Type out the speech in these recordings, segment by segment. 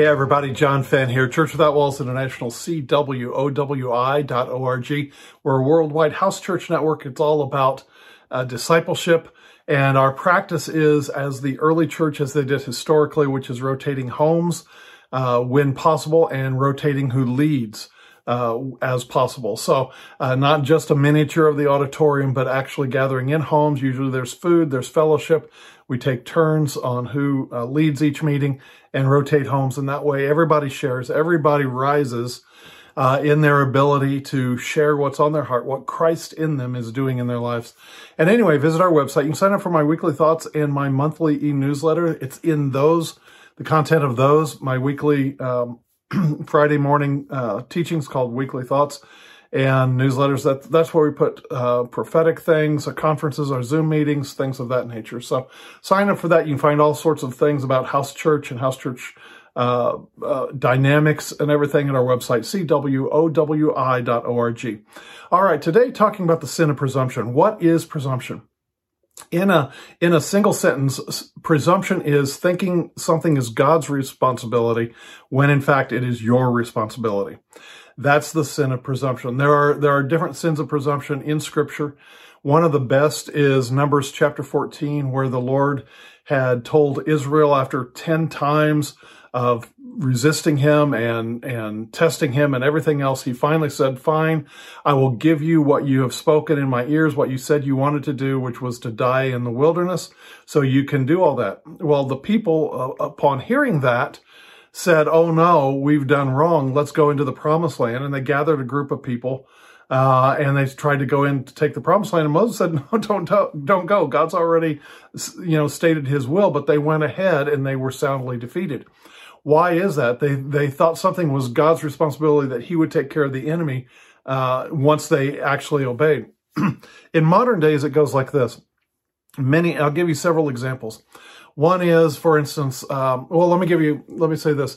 Hey everybody, John Fenn here, Church Without Walls International, CWOWI.org. We're a worldwide house church network. It's all about uh, discipleship. And our practice is as the early church, as they did historically, which is rotating homes uh, when possible and rotating who leads. Uh, as possible. So, uh, not just a miniature of the auditorium, but actually gathering in homes. Usually there's food, there's fellowship. We take turns on who uh, leads each meeting and rotate homes. And that way everybody shares, everybody rises uh, in their ability to share what's on their heart, what Christ in them is doing in their lives. And anyway, visit our website. You can sign up for my weekly thoughts and my monthly e-newsletter. It's in those, the content of those, my weekly um, Friday morning uh, teachings called Weekly Thoughts and newsletters. That that's where we put uh, prophetic things, our conferences, our Zoom meetings, things of that nature. So sign up for that. You can find all sorts of things about house church and house church uh, uh, dynamics and everything at our website, cwowi.org. All right, today talking about the sin of presumption. What is presumption? In a in a single sentence presumption is thinking something is god's responsibility when in fact it is your responsibility. That's the sin of presumption. There are there are different sins of presumption in scripture. One of the best is numbers chapter 14 where the lord had told israel after 10 times of resisting him and and testing him and everything else he finally said fine i will give you what you have spoken in my ears what you said you wanted to do which was to die in the wilderness so you can do all that well the people uh, upon hearing that said oh no we've done wrong let's go into the promised land and they gathered a group of people uh, and they tried to go in to take the promised land. And Moses said, no, don't, don't go. God's already, you know, stated his will, but they went ahead and they were soundly defeated. Why is that? They they thought something was God's responsibility that He would take care of the enemy uh, once they actually obeyed. In modern days, it goes like this. Many, I'll give you several examples. One is, for instance, um, well, let me give you, let me say this.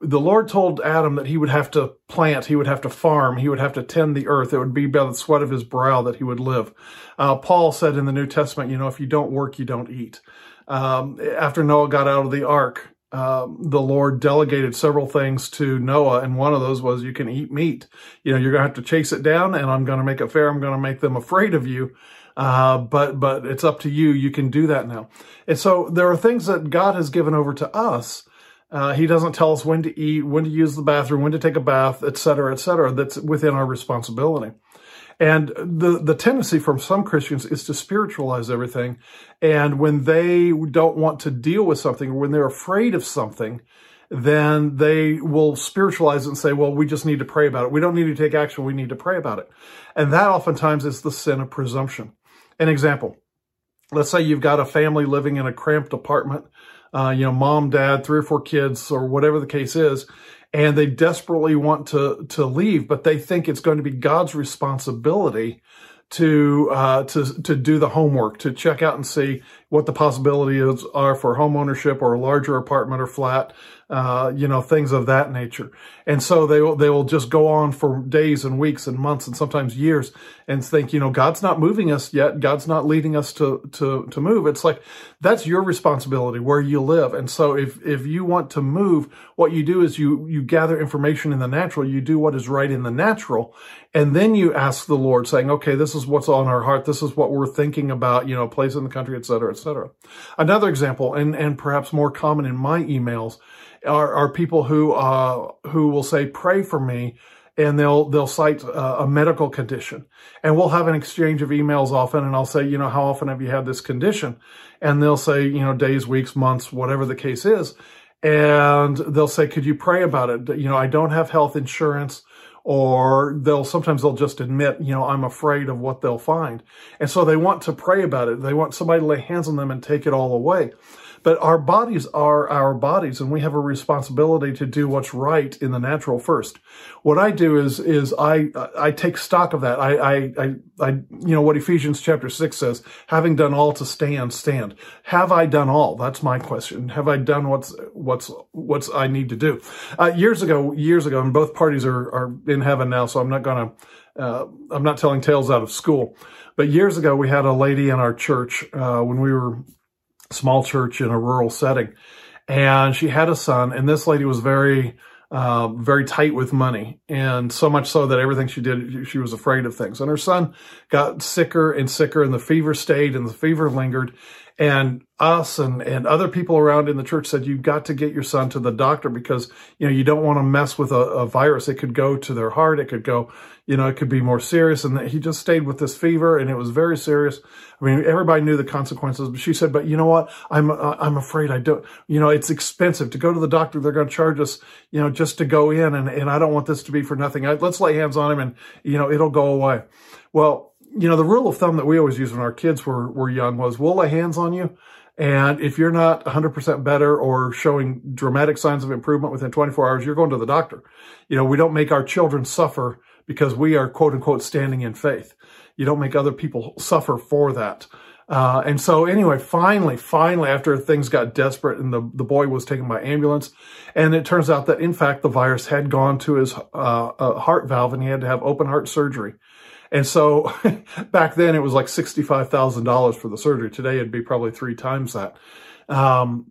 The Lord told Adam that he would have to plant, he would have to farm, he would have to tend the earth. It would be by the sweat of his brow that he would live. Uh, Paul said in the New Testament, you know, if you don't work, you don't eat. Um, after Noah got out of the ark, um, the Lord delegated several things to Noah, and one of those was you can eat meat. You know, you're going to have to chase it down, and I'm going to make it fair. I'm going to make them afraid of you. Uh, but but it's up to you. You can do that now. And so there are things that God has given over to us. Uh, he doesn't tell us when to eat, when to use the bathroom, when to take a bath, et cetera, et cetera. That's within our responsibility. And the, the tendency from some Christians is to spiritualize everything. And when they don't want to deal with something, or when they're afraid of something, then they will spiritualize it and say, well, we just need to pray about it. We don't need to take action. We need to pray about it. And that oftentimes is the sin of presumption. An example, let's say you've got a family living in a cramped apartment, uh, you know, mom, dad, three or four kids, or whatever the case is, and they desperately want to to leave, but they think it's going to be God's responsibility to uh, to to do the homework, to check out and see what the possibilities are for home ownership or a larger apartment or flat, uh, you know, things of that nature. And so they will, they will just go on for days and weeks and months and sometimes years and think, you know, God's not moving us yet. God's not leading us to, to, to move. It's like, that's your responsibility where you live. And so if, if you want to move, what you do is you, you gather information in the natural. You do what is right in the natural. And then you ask the Lord saying, okay, this is what's on our heart. This is what we're thinking about, you know, place in the country, et cetera, et cetera. Another example, and, and perhaps more common in my emails, are, are people who uh, who will say, "Pray for me," and they'll they'll cite uh, a medical condition, and we'll have an exchange of emails often, and I'll say, you know, how often have you had this condition? And they'll say, you know, days, weeks, months, whatever the case is, and they'll say, could you pray about it? You know, I don't have health insurance or they'll sometimes they'll just admit, you know, I'm afraid of what they'll find. And so they want to pray about it. They want somebody to lay hands on them and take it all away. But our bodies are our bodies and we have a responsibility to do what's right in the natural first. What I do is, is I, I take stock of that. I, I, I, I, you know, what Ephesians chapter six says, having done all to stand, stand. Have I done all? That's my question. Have I done what's, what's, what's I need to do? Uh, years ago, years ago, and both parties are, are in heaven now, so I'm not to, uh, I'm not telling tales out of school. But years ago, we had a lady in our church uh, when we were small church in a rural setting, and she had a son. And this lady was very, uh, very tight with money, and so much so that everything she did, she was afraid of things. And her son got sicker and sicker, and the fever stayed, and the fever lingered. And us and, and other people around in the church said, you've got to get your son to the doctor because, you know, you don't want to mess with a, a virus. It could go to their heart. It could go, you know, it could be more serious. And he just stayed with this fever and it was very serious. I mean, everybody knew the consequences, but she said, but you know what? I'm, uh, I'm afraid I don't, you know, it's expensive to go to the doctor. They're going to charge us, you know, just to go in. And, and I don't want this to be for nothing. I, let's lay hands on him and, you know, it'll go away. Well, you know, the rule of thumb that we always used when our kids were, were young was we'll lay hands on you. And if you're not 100% better or showing dramatic signs of improvement within 24 hours, you're going to the doctor. You know, we don't make our children suffer because we are quote unquote standing in faith. You don't make other people suffer for that. Uh, and so anyway, finally, finally, after things got desperate and the, the boy was taken by ambulance, and it turns out that in fact the virus had gone to his uh, uh, heart valve and he had to have open heart surgery. And so back then it was like $65,000 for the surgery. Today it'd be probably three times that. Um,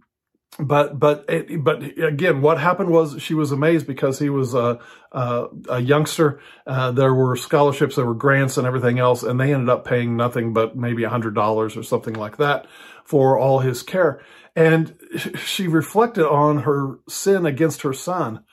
but but it, but again, what happened was she was amazed because he was a a, a youngster. Uh, there were scholarships, there were grants, and everything else, and they ended up paying nothing but maybe a hundred dollars or something like that for all his care. And she reflected on her sin against her son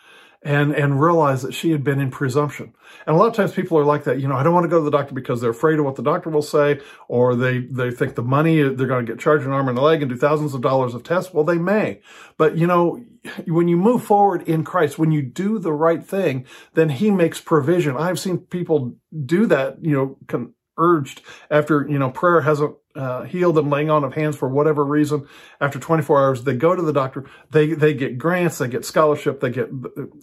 and and realize that she had been in presumption. And a lot of times people are like that, you know, I don't want to go to the doctor because they're afraid of what the doctor will say, or they they think the money they're going to get charged an arm and a leg and do thousands of dollars of tests. Well, they may, but you know, when you move forward in Christ, when you do the right thing, then He makes provision. I've seen people do that, you know, con- urged after you know prayer hasn't uh, healed them laying on of hands for whatever reason. After 24 hours they go to the doctor. They they get grants they get scholarship they get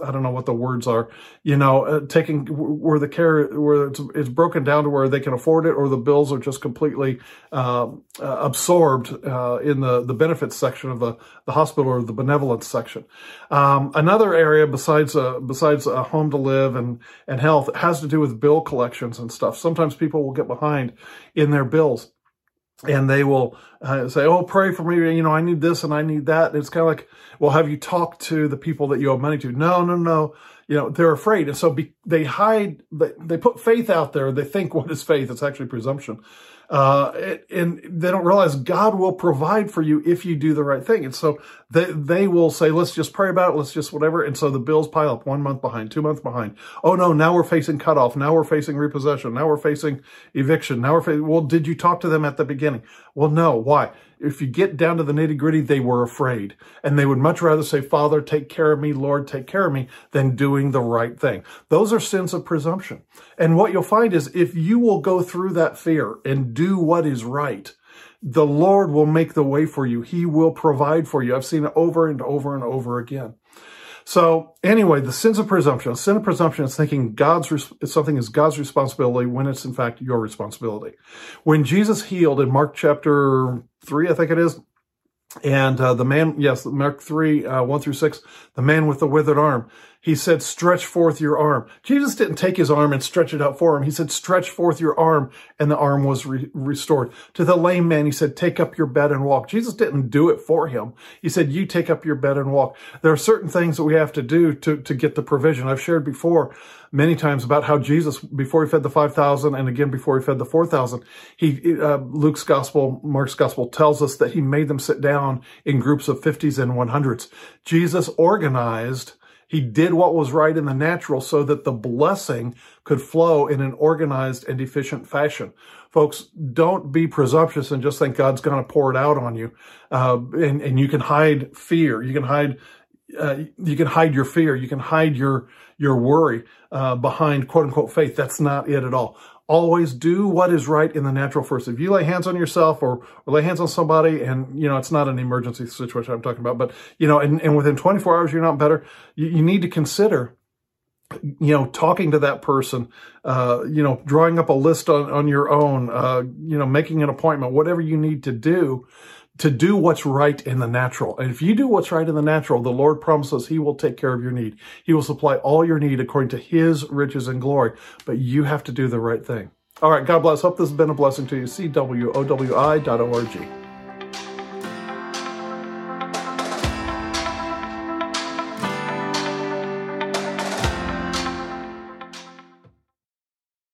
i don't know what the words are you know uh, taking where the care where it's, it's, broken down to where they can afford it or the bills are just completely um, uh, absorbed uh, in the the benefits section of the the hospital or the benevolence section. Um, another area besides uh, besides a home to live and and health has to do with bill collections and stuff. Sometimes people will get behind in their bills and they will uh, say, "Oh, pray for me. You know, I need this and I need that." And it's kind of like, "Well, have you talked to the people that you owe money to?" No, no, no. You know, they're afraid, and so be, they hide. They, they put faith out there. They think what is faith? It's actually presumption. Uh, and they don't realize God will provide for you if you do the right thing. And so they, they will say, let's just pray about it. Let's just whatever. And so the bills pile up one month behind, two months behind. Oh no, now we're facing cutoff. Now we're facing repossession. Now we're facing eviction. Now we're facing, well, did you talk to them at the beginning? Well, no. Why? If you get down to the nitty gritty, they were afraid. And they would much rather say, Father, take care of me, Lord, take care of me, than doing the right thing. Those are sins of presumption. And what you'll find is if you will go through that fear and do what is right, the Lord will make the way for you. He will provide for you. I've seen it over and over and over again. So anyway, the sins of presumption. Sin of presumption is thinking God's something is God's responsibility when it's in fact your responsibility. When Jesus healed in Mark chapter three, I think it is, and uh, the man, yes, Mark 3, uh, 1 through 6, the man with the withered arm, he said, stretch forth your arm. Jesus didn't take his arm and stretch it out for him. He said, stretch forth your arm, and the arm was re- restored. To the lame man, he said, take up your bed and walk. Jesus didn't do it for him. He said, you take up your bed and walk. There are certain things that we have to do to, to get the provision. I've shared before many times about how Jesus, before he fed the 5,000 and again before he fed the 4,000, he, uh, Luke's gospel, Mark's gospel tells us that he made them sit down in groups of 50s and 100s. Jesus organized he did what was right in the natural so that the blessing could flow in an organized and efficient fashion. Folks, don't be presumptuous and just think God's going to pour it out on you. Uh, and, and you can hide fear. You can hide uh, you can hide your fear. You can hide your your worry uh, behind quote unquote faith. That's not it at all. always do what is right in the natural first. If you lay hands on yourself or, or lay hands on somebody and, you know, it's not an emergency situation I'm talking about, but, you know, and, and within 24 hours you're not better, you, you need to consider you know, talking to that person, uh, you know, drawing up a list on, on your own, uh, you know, making an appointment, whatever you need to do to do what's right in the natural. And if you do what's right in the natural, the Lord promises he will take care of your need. He will supply all your need according to his riches and glory, but you have to do the right thing. All right. God bless. Hope this has been a blessing to you. CWOWI.org.